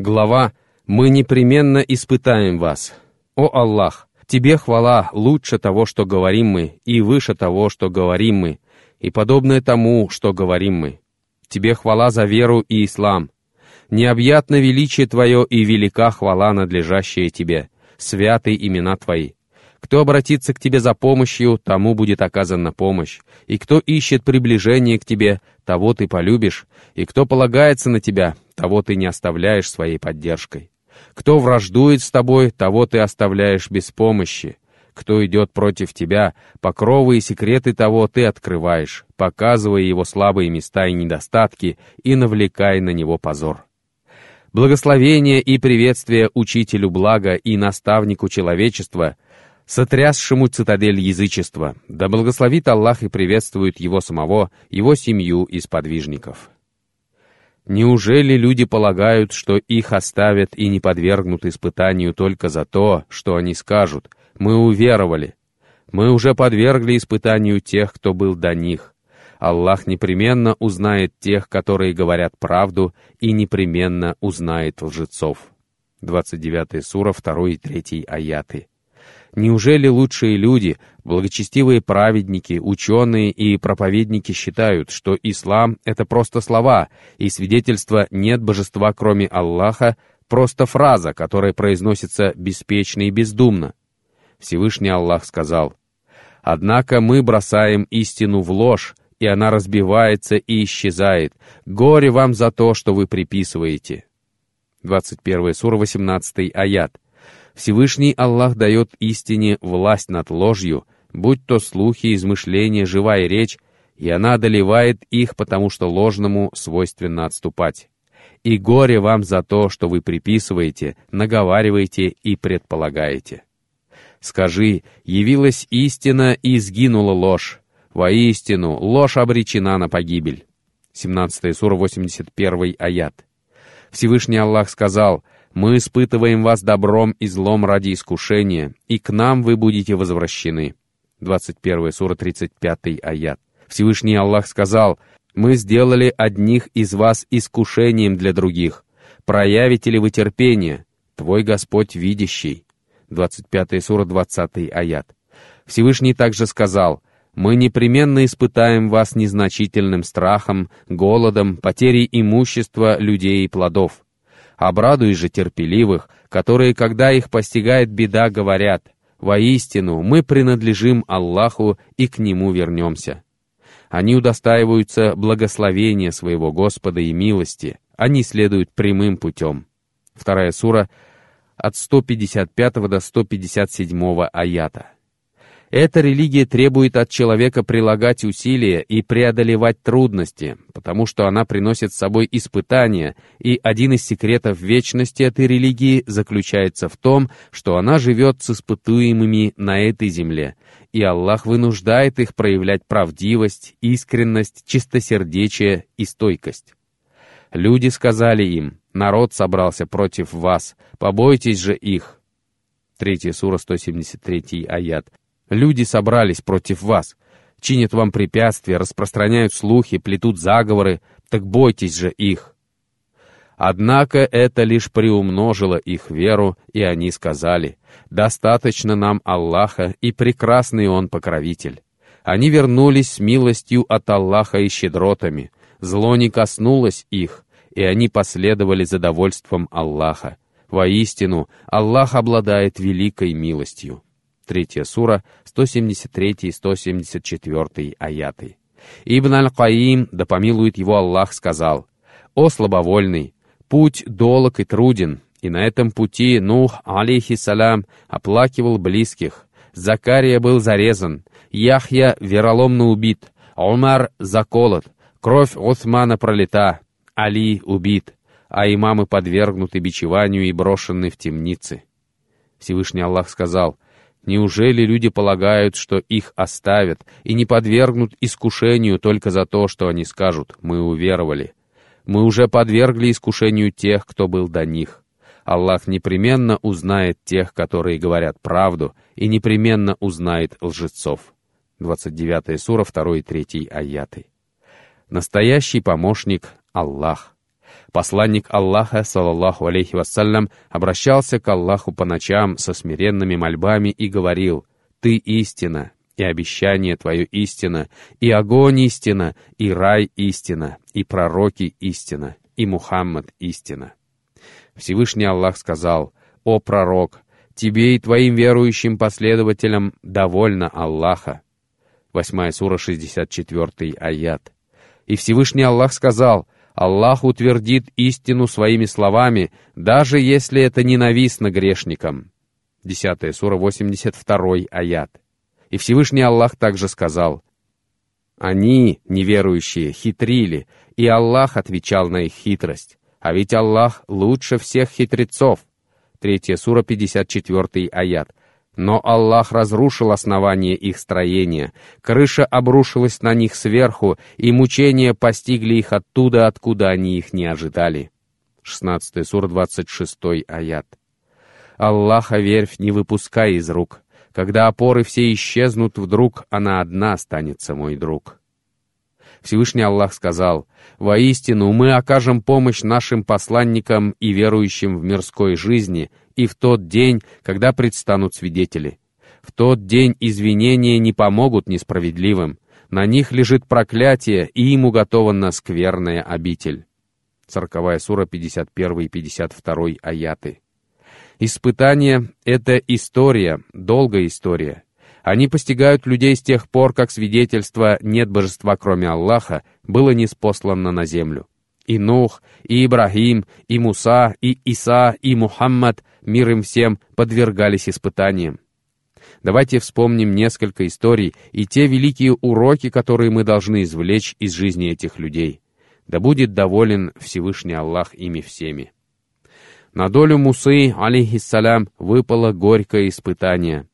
Глава «Мы непременно испытаем вас». О Аллах, Тебе хвала лучше того, что говорим мы, и выше того, что говорим мы, и подобное тому, что говорим мы. Тебе хвала за веру и ислам. Необъятно величие Твое и велика хвала, надлежащая Тебе. Святы имена Твои. Кто обратится к тебе за помощью, тому будет оказана помощь. И кто ищет приближение к тебе, того ты полюбишь. И кто полагается на тебя, того ты не оставляешь своей поддержкой. Кто враждует с тобой, того ты оставляешь без помощи. Кто идет против тебя, покровы и секреты того ты открываешь, показывая его слабые места и недостатки и навлекая на него позор. Благословение и приветствие учителю блага и наставнику человечества — сотрясшему цитадель язычества, да благословит Аллах и приветствует его самого, его семью и сподвижников. Неужели люди полагают, что их оставят и не подвергнут испытанию только за то, что они скажут «Мы уверовали». Мы уже подвергли испытанию тех, кто был до них. Аллах непременно узнает тех, которые говорят правду, и непременно узнает лжецов. 29 сура, 2 и 3 аяты. Неужели лучшие люди, благочестивые праведники, ученые и проповедники считают, что ислам — это просто слова, и свидетельство «нет божества, кроме Аллаха» — просто фраза, которая произносится беспечно и бездумно? Всевышний Аллах сказал, «Однако мы бросаем истину в ложь, и она разбивается и исчезает. Горе вам за то, что вы приписываете». 21 сура, 18 аят. Всевышний Аллах дает истине власть над ложью, будь то слухи, измышления, живая речь, и она одолевает их, потому что ложному свойственно отступать. И горе вам за то, что вы приписываете, наговариваете и предполагаете. Скажи, явилась истина и сгинула ложь. Воистину, ложь обречена на погибель. 17 сура, 81 аят. Всевышний Аллах сказал — мы испытываем вас добром и злом ради искушения, и к нам вы будете возвращены». 21 сура 35 аят. Всевышний Аллах сказал, «Мы сделали одних из вас искушением для других. Проявите ли вы терпение? Твой Господь видящий». 25 сура 20 аят. Всевышний также сказал, «Мы непременно испытаем вас незначительным страхом, голодом, потерей имущества, людей и плодов. Обрадуй же терпеливых, которые, когда их постигает беда, говорят, «Воистину, мы принадлежим Аллаху и к Нему вернемся». Они удостаиваются благословения своего Господа и милости, они следуют прямым путем. Вторая сура от 155 до 157 аята. Эта религия требует от человека прилагать усилия и преодолевать трудности, потому что она приносит с собой испытания, и один из секретов вечности этой религии заключается в том, что она живет с испытуемыми на этой земле, и Аллах вынуждает их проявлять правдивость, искренность, чистосердечие и стойкость. Люди сказали им, народ собрался против вас, побойтесь же их. Третья сура, 173 аят. Люди собрались против вас, чинят вам препятствия, распространяют слухи, плетут заговоры, так бойтесь же их. Однако это лишь приумножило их веру, и они сказали, «Достаточно нам Аллаха, и прекрасный Он покровитель». Они вернулись с милостью от Аллаха и щедротами, зло не коснулось их, и они последовали за довольством Аллаха. Воистину, Аллах обладает великой милостью. Третья сура, 173 и 174 аяты. Ибн Аль-Каим, да помилует его Аллах, сказал, «О слабовольный, путь долог и труден, и на этом пути Нух, алейхиссалям, оплакивал близких. Закария был зарезан, Яхья вероломно убит, Умар заколот, кровь Усмана пролита, Али убит, а имамы подвергнуты бичеванию и брошены в темницы». Всевышний Аллах сказал, Неужели люди полагают, что их оставят и не подвергнут искушению только за то, что они скажут «мы уверовали»? Мы уже подвергли искушению тех, кто был до них. Аллах непременно узнает тех, которые говорят правду, и непременно узнает лжецов. 29 сура, 2 и 3 аяты. Настоящий помощник — Аллах. Посланник Аллаха, салаллаху алейхи вассалям, обращался к Аллаху по ночам со смиренными мольбами и говорил, «Ты истина, и обещание Твое истина, и огонь истина, и рай истина, и пророки истина, и Мухаммад истина». Всевышний Аллах сказал, «О пророк, тебе и твоим верующим последователям довольно Аллаха». Восьмая сура, 64 аят. И Всевышний Аллах сказал, Аллах утвердит истину своими словами, даже если это ненавистно грешникам. 10 сура, 82 аят. И Всевышний Аллах также сказал, «Они, неверующие, хитрили, и Аллах отвечал на их хитрость. А ведь Аллах лучше всех хитрецов». 3 сура, 54 аят. Но Аллах разрушил основание их строения, крыша обрушилась на них сверху, и мучения постигли их оттуда, откуда они их не ожидали. 16 сур 26 аят. Аллаха верфь не выпускай из рук. Когда опоры все исчезнут, вдруг она одна останется, мой друг. Всевышний Аллах сказал, «Воистину мы окажем помощь нашим посланникам и верующим в мирской жизни и в тот день, когда предстанут свидетели. В тот день извинения не помогут несправедливым, на них лежит проклятие, и им уготована скверная обитель. Царковая сура 51 и 52 аяты. Испытание — это история, долгая история. Они постигают людей с тех пор, как свидетельство «нет божества, кроме Аллаха» было неспослано на землю. И Нух, и Ибрагим, и Муса, и Иса, и Мухаммад мир им всем, подвергались испытаниям. Давайте вспомним несколько историй и те великие уроки, которые мы должны извлечь из жизни этих людей. Да будет доволен Всевышний Аллах ими всеми. На долю Мусы, алейхиссалям, выпало горькое испытание.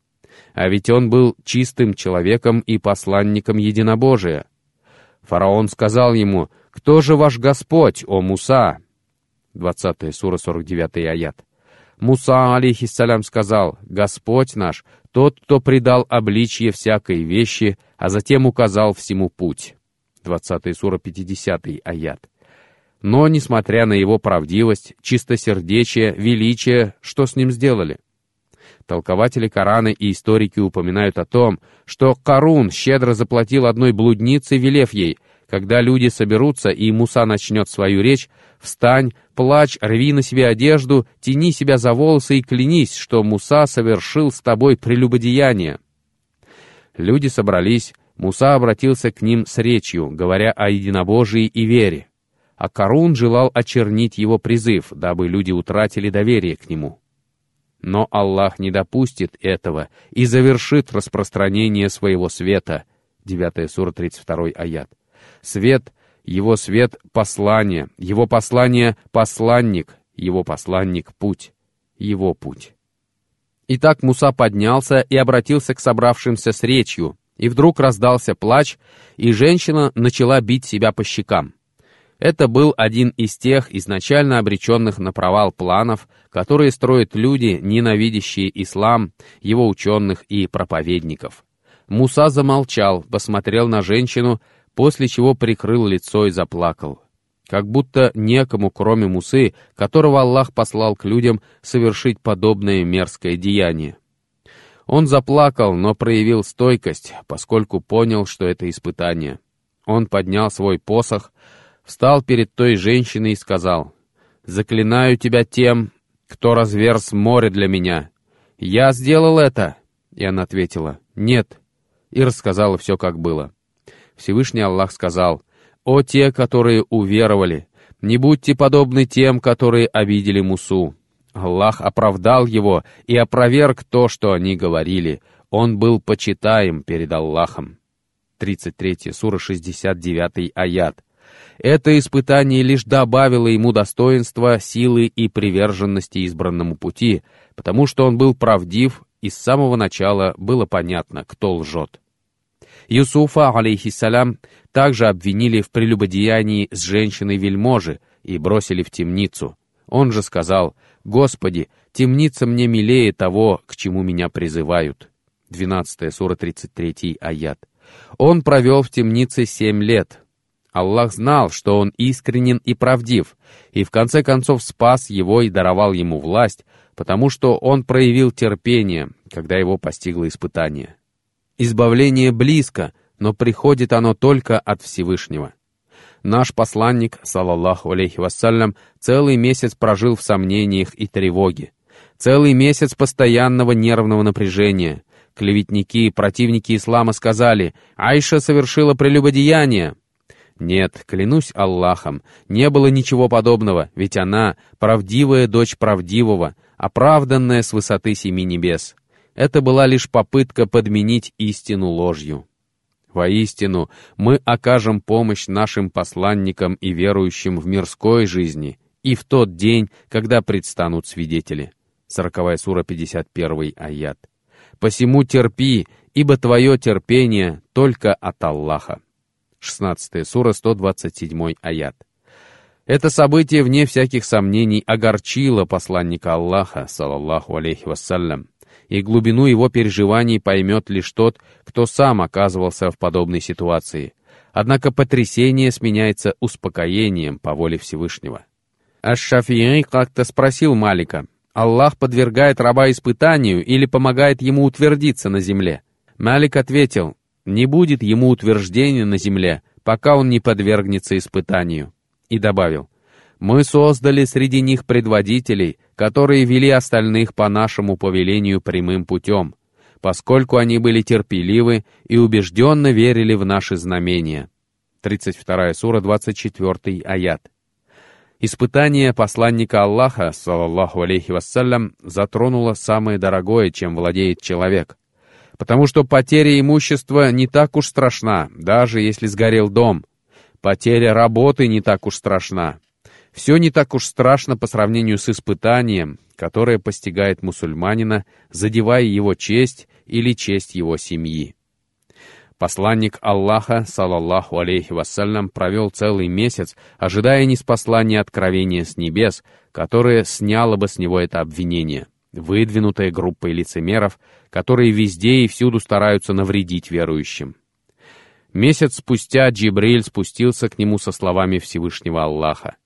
А ведь он был чистым человеком и посланником единобожия. Фараон сказал ему, «Кто же ваш Господь, о Муса?» 20 сура, 49 аят. Муса, алейхиссалям, сказал, «Господь наш, тот, кто предал обличье всякой вещи, а затем указал всему путь». 20 сура, 50 аят. Но, несмотря на его правдивость, чистосердечие, величие, что с ним сделали? Толкователи Корана и историки упоминают о том, что Карун щедро заплатил одной блуднице, велев ей, когда люди соберутся и Муса начнет свою речь, встань, плачь, рви на себе одежду, тяни себя за волосы и клянись, что Муса совершил с тобой прелюбодеяние. Люди собрались, Муса обратился к ним с речью, говоря о единобожии и вере. А Карун желал очернить его призыв, дабы люди утратили доверие к нему. Но Аллах не допустит этого и завершит распространение своего света. 9 сура 32 аят. Свет, его свет — послание, его послание — посланник, его посланник — путь, его путь. Итак, Муса поднялся и обратился к собравшимся с речью, и вдруг раздался плач, и женщина начала бить себя по щекам. Это был один из тех изначально обреченных на провал планов, которые строят люди, ненавидящие ислам, его ученых и проповедников. Муса замолчал, посмотрел на женщину, после чего прикрыл лицо и заплакал. Как будто некому, кроме Мусы, которого Аллах послал к людям, совершить подобное мерзкое деяние. Он заплакал, но проявил стойкость, поскольку понял, что это испытание. Он поднял свой посох, встал перед той женщиной и сказал, «Заклинаю тебя тем, кто разверз море для меня. Я сделал это!» И она ответила, «Нет», и рассказала все, как было. Всевышний Аллах сказал, «О те, которые уверовали, не будьте подобны тем, которые обидели Мусу». Аллах оправдал его и опроверг то, что они говорили. Он был почитаем перед Аллахом. 33 сура 69 аят. Это испытание лишь добавило ему достоинства, силы и приверженности избранному пути, потому что он был правдив, и с самого начала было понятно, кто лжет. Юсуфа, алейхиссалям, также обвинили в прелюбодеянии с женщиной-вельможи и бросили в темницу. Он же сказал, «Господи, темница мне милее того, к чему меня призывают». 12 сура 33 аят. Он провел в темнице семь лет. Аллах знал, что он искренен и правдив, и в конце концов спас его и даровал ему власть, потому что он проявил терпение, когда его постигло испытание. Избавление близко, но приходит оно только от Всевышнего. Наш посланник, салаллаху алейхи вассалям, целый месяц прожил в сомнениях и тревоге. Целый месяц постоянного нервного напряжения. Клеветники и противники ислама сказали, Айша совершила прелюбодеяние. Нет, клянусь Аллахом, не было ничего подобного, ведь она — правдивая дочь правдивого, оправданная с высоты семи небес. Это была лишь попытка подменить истину ложью. Воистину, мы окажем помощь нашим посланникам и верующим в мирской жизни и в тот день, когда предстанут свидетели. 40 сура, 51 аят. «Посему терпи, ибо твое терпение только от Аллаха». 16 сура, 127 аят. Это событие, вне всяких сомнений, огорчило посланника Аллаха, салаллаху алейхи вассалям, и глубину его переживаний поймет лишь тот, кто сам оказывался в подобной ситуации. Однако потрясение сменяется успокоением по воле Всевышнего. Аш-Шафии как-то спросил Малика, Аллах подвергает раба испытанию или помогает ему утвердиться на земле? Малик ответил, не будет ему утверждения на земле, пока он не подвергнется испытанию. И добавил, мы создали среди них предводителей, которые вели остальных по нашему повелению прямым путем, поскольку они были терпеливы и убежденно верили в наши знамения. 32 сура, 24 аят. Испытание посланника Аллаха, саллаллаху алейхи вассалям, затронуло самое дорогое, чем владеет человек. Потому что потеря имущества не так уж страшна, даже если сгорел дом. Потеря работы не так уж страшна, все не так уж страшно по сравнению с испытанием, которое постигает мусульманина, задевая его честь или честь его семьи. Посланник Аллаха, салаллаху алейхи вассалям, провел целый месяц, ожидая неспослания откровения с небес, которое сняло бы с него это обвинение, выдвинутое группой лицемеров, которые везде и всюду стараются навредить верующим. Месяц спустя Джибриль спустился к нему со словами Всевышнего Аллаха.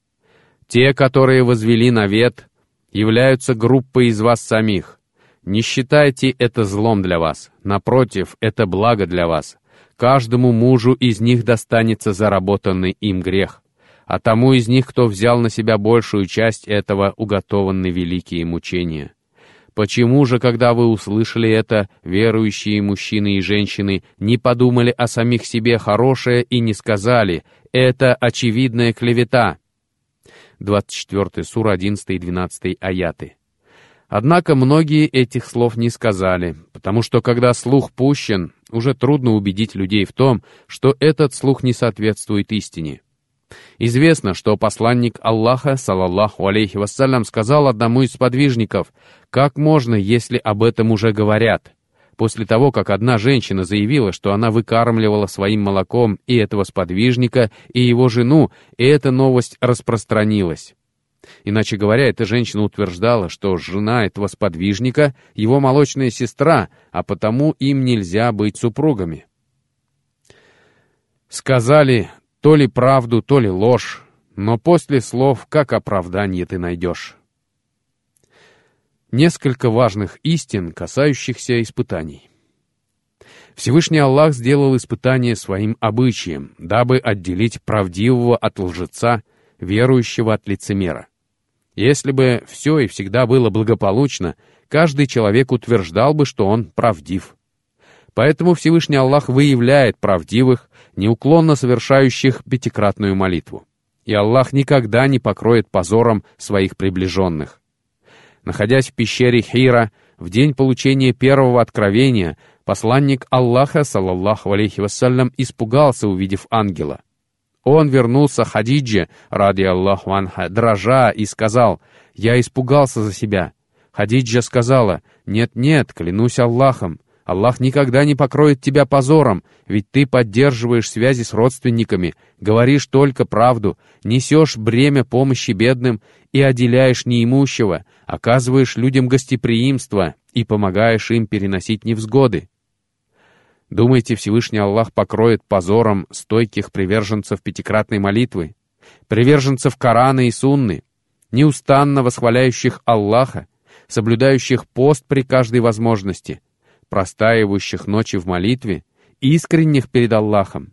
Те, которые возвели навет, являются группой из вас самих. Не считайте это злом для вас. Напротив, это благо для вас. Каждому мужу из них достанется заработанный им грех, а тому из них, кто взял на себя большую часть этого, уготованы великие мучения. Почему же, когда вы услышали это, верующие мужчины и женщины не подумали о самих себе хорошее и не сказали «это очевидная клевета»? 24 сура 11 и 12 аяты. Однако многие этих слов не сказали, потому что когда слух пущен, уже трудно убедить людей в том, что этот слух не соответствует истине. Известно, что посланник Аллаха, салаллаху алейхи вассалям, сказал одному из сподвижников, «Как можно, если об этом уже говорят?» после того, как одна женщина заявила, что она выкармливала своим молоком и этого сподвижника, и его жену, и эта новость распространилась. Иначе говоря, эта женщина утверждала, что жена этого сподвижника — его молочная сестра, а потому им нельзя быть супругами. Сказали то ли правду, то ли ложь, но после слов как оправдание ты найдешь несколько важных истин, касающихся испытаний. Всевышний Аллах сделал испытание своим обычаем, дабы отделить правдивого от лжеца, верующего от лицемера. Если бы все и всегда было благополучно, каждый человек утверждал бы, что он правдив. Поэтому Всевышний Аллах выявляет правдивых, неуклонно совершающих пятикратную молитву. И Аллах никогда не покроет позором своих приближенных. Находясь в пещере Хира, в день получения первого откровения, посланник Аллаха, саллаллаху алейхи вассалям, испугался, увидев ангела. Он вернулся Хадидже, ради Аллаху анха, дрожа, и сказал, «Я испугался за себя». Хадиджа сказала, «Нет-нет, клянусь Аллахом, Аллах никогда не покроет тебя позором, ведь ты поддерживаешь связи с родственниками, говоришь только правду, несешь бремя помощи бедным и отделяешь неимущего, оказываешь людям гостеприимство и помогаешь им переносить невзгоды. Думаете, Всевышний Аллах покроет позором стойких приверженцев пятикратной молитвы, приверженцев Корана и Сунны, неустанно восхваляющих Аллаха, соблюдающих пост при каждой возможности, простаивающих ночи в молитве, искренних перед Аллахом.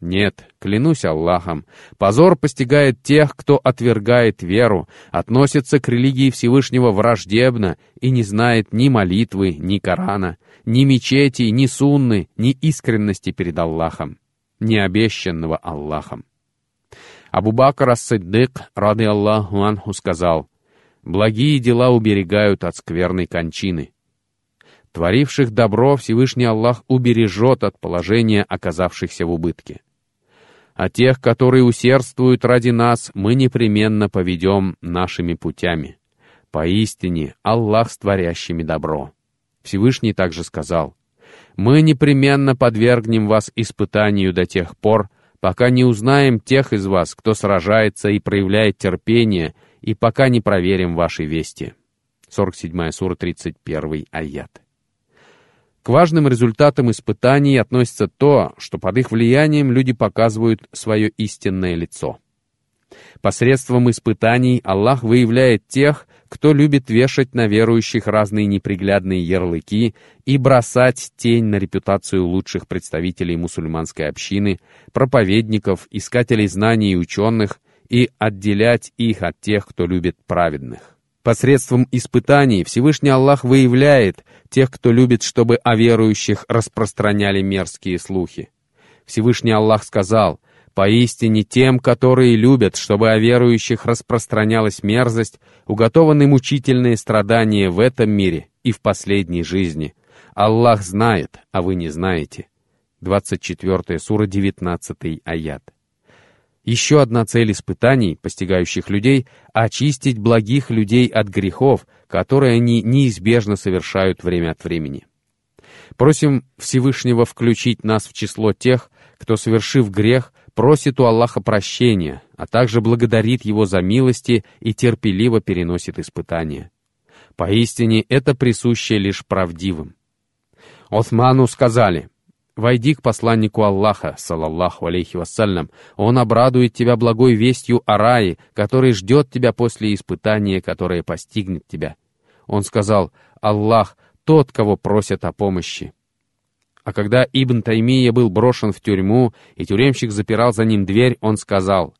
Нет, клянусь Аллахом, позор постигает тех, кто отвергает веру, относится к религии Всевышнего враждебно и не знает ни молитвы, ни Корана, ни мечети, ни сунны, ни искренности перед Аллахом, ни обещанного Аллахом. Абу Бакр ас-Сиддык, рады Аллаху анху, сказал, «Благие дела уберегают от скверной кончины». Творивших добро Всевышний Аллах убережет от положения оказавшихся в убытке. А тех, которые усердствуют ради нас, мы непременно поведем нашими путями. Поистине, Аллах с творящими добро. Всевышний также сказал, «Мы непременно подвергнем вас испытанию до тех пор, пока не узнаем тех из вас, кто сражается и проявляет терпение, и пока не проверим ваши вести». 47 сура, 31 аят. К важным результатам испытаний относится то, что под их влиянием люди показывают свое истинное лицо. Посредством испытаний Аллах выявляет тех, кто любит вешать на верующих разные неприглядные ярлыки и бросать тень на репутацию лучших представителей мусульманской общины, проповедников, искателей знаний и ученых, и отделять их от тех, кто любит праведных. Посредством испытаний Всевышний Аллах выявляет тех, кто любит, чтобы о верующих распространяли мерзкие слухи. Всевышний Аллах сказал, «Поистине тем, которые любят, чтобы о верующих распространялась мерзость, уготованы мучительные страдания в этом мире и в последней жизни. Аллах знает, а вы не знаете». 24 сура, 19 аят. Еще одна цель испытаний, постигающих людей, — очистить благих людей от грехов, которые они неизбежно совершают время от времени. Просим Всевышнего включить нас в число тех, кто, совершив грех, просит у Аллаха прощения, а также благодарит Его за милости и терпеливо переносит испытания. Поистине это присуще лишь правдивым. Осману сказали — Войди к посланнику Аллаха, салаллаху алейхи вассалям. Он обрадует тебя благой вестью о рае, который ждет тебя после испытания, которое постигнет тебя. Он сказал, Аллах, тот, кого просят о помощи. А когда Ибн Таймия был брошен в тюрьму, и тюремщик запирал за ним дверь, он сказал,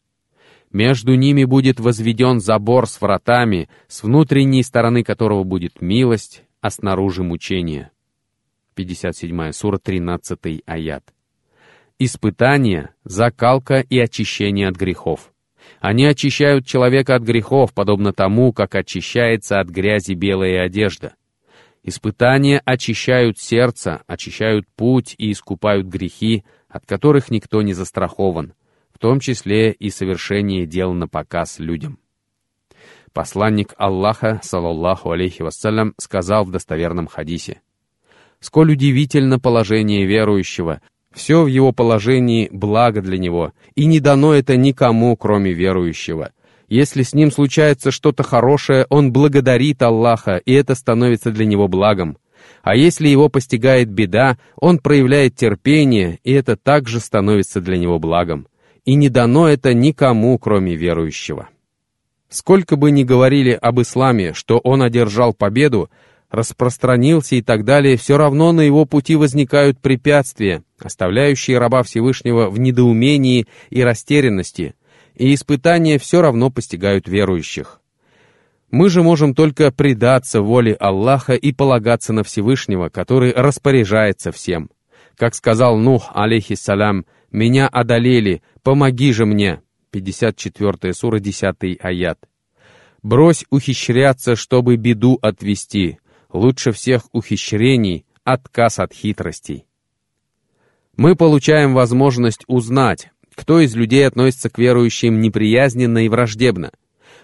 «Между ними будет возведен забор с вратами, с внутренней стороны которого будет милость, а снаружи мучение». 57 сура, 13 аят. Испытание, закалка и очищение от грехов. Они очищают человека от грехов, подобно тому, как очищается от грязи белая одежда. Испытания очищают сердце, очищают путь и искупают грехи, от которых никто не застрахован, в том числе и совершение дел на показ людям. Посланник Аллаха, саллаллаху алейхи вассалям, сказал в достоверном хадисе, сколь удивительно положение верующего. Все в его положении благо для него, и не дано это никому, кроме верующего. Если с ним случается что-то хорошее, он благодарит Аллаха, и это становится для него благом. А если его постигает беда, он проявляет терпение, и это также становится для него благом. И не дано это никому, кроме верующего. Сколько бы ни говорили об исламе, что он одержал победу, распространился и так далее, все равно на его пути возникают препятствия, оставляющие раба Всевышнего в недоумении и растерянности, и испытания все равно постигают верующих. Мы же можем только предаться воле Аллаха и полагаться на Всевышнего, который распоряжается всем. Как сказал Нух, алейхиссалям, «Меня одолели, помоги же мне» 54 сура, 10 аят. «Брось ухищряться, чтобы беду отвести, лучше всех ухищрений отказ от хитростей. Мы получаем возможность узнать, кто из людей относится к верующим неприязненно и враждебно.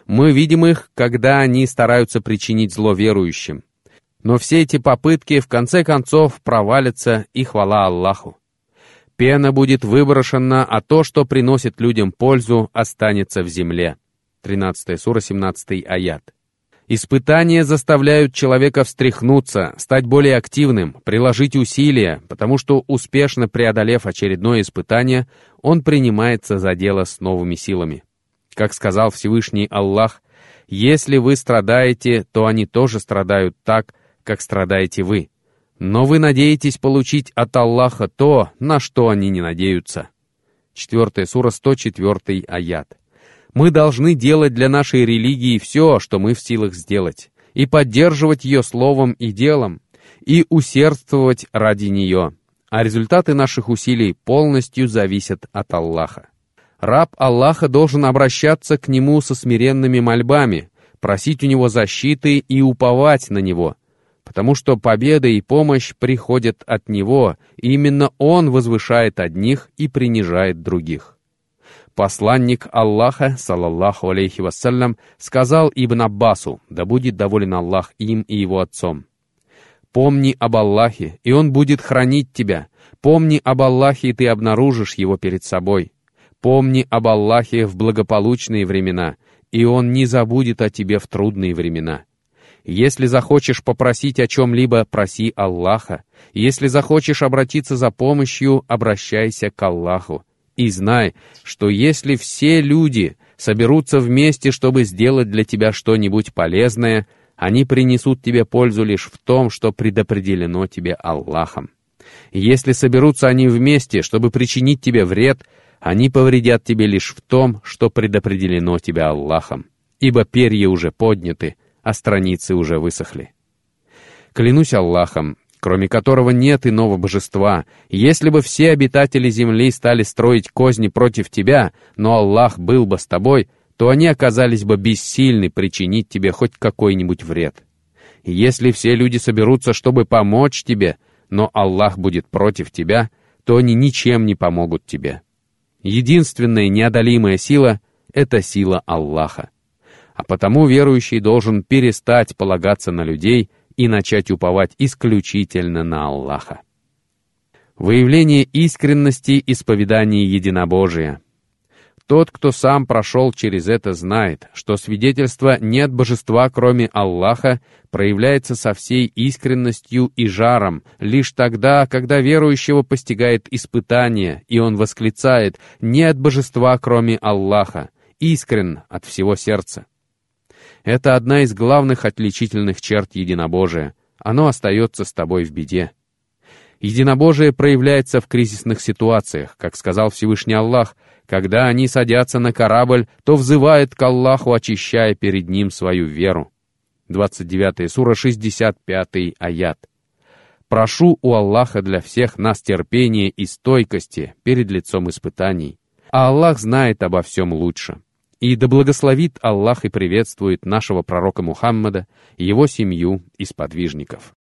Мы видим их, когда они стараются причинить зло верующим. Но все эти попытки в конце концов провалятся, и хвала Аллаху. Пена будет выброшена, а то, что приносит людям пользу, останется в земле. 13 сура, 17 аят. Испытания заставляют человека встряхнуться, стать более активным, приложить усилия, потому что, успешно преодолев очередное испытание, он принимается за дело с новыми силами. Как сказал Всевышний Аллах, «Если вы страдаете, то они тоже страдают так, как страдаете вы. Но вы надеетесь получить от Аллаха то, на что они не надеются». 4 сура, 104 аят. Мы должны делать для нашей религии все, что мы в силах сделать, и поддерживать ее словом и делом, и усердствовать ради нее, а результаты наших усилий полностью зависят от Аллаха. Раб Аллаха должен обращаться к нему со смиренными мольбами, просить у него защиты и уповать на него, потому что победа и помощь приходят от него, и именно он возвышает одних и принижает других. Посланник Аллаха, салаллаху алейхи вассалям, сказал Ибн Аббасу, да будет доволен Аллах им и его отцом. «Помни об Аллахе, и Он будет хранить тебя. Помни об Аллахе, и ты обнаружишь Его перед собой. Помни об Аллахе в благополучные времена, и Он не забудет о тебе в трудные времена. Если захочешь попросить о чем-либо, проси Аллаха. Если захочешь обратиться за помощью, обращайся к Аллаху. И знай, что если все люди соберутся вместе, чтобы сделать для тебя что-нибудь полезное, они принесут тебе пользу лишь в том, что предопределено тебе Аллахом. если соберутся они вместе, чтобы причинить тебе вред, они повредят тебе лишь в том, что предопределено тебе Аллахом. Ибо перья уже подняты, а страницы уже высохли. Клянусь Аллахом, кроме которого нет иного божества. Если бы все обитатели земли стали строить козни против тебя, но Аллах был бы с тобой, то они оказались бы бессильны причинить тебе хоть какой-нибудь вред. если все люди соберутся, чтобы помочь тебе, но Аллах будет против тебя, то они ничем не помогут тебе. Единственная неодолимая сила — это сила Аллаха. А потому верующий должен перестать полагаться на людей и начать уповать исключительно на Аллаха. Выявление искренности исповедания единобожия. Тот, кто сам прошел через это, знает, что свидетельство «нет божества, кроме Аллаха» проявляется со всей искренностью и жаром лишь тогда, когда верующего постигает испытание, и он восклицает «нет божества, кроме Аллаха», искрен от всего сердца. Это одна из главных отличительных черт единобожия. Оно остается с тобой в беде. Единобожие проявляется в кризисных ситуациях, как сказал Всевышний Аллах, когда они садятся на корабль, то взывает к Аллаху, очищая перед ним свою веру. 29 сура, 65 аят. «Прошу у Аллаха для всех нас терпения и стойкости перед лицом испытаний, а Аллах знает обо всем лучше». И да благословит Аллах и приветствует нашего пророка Мухаммада, его семью и сподвижников.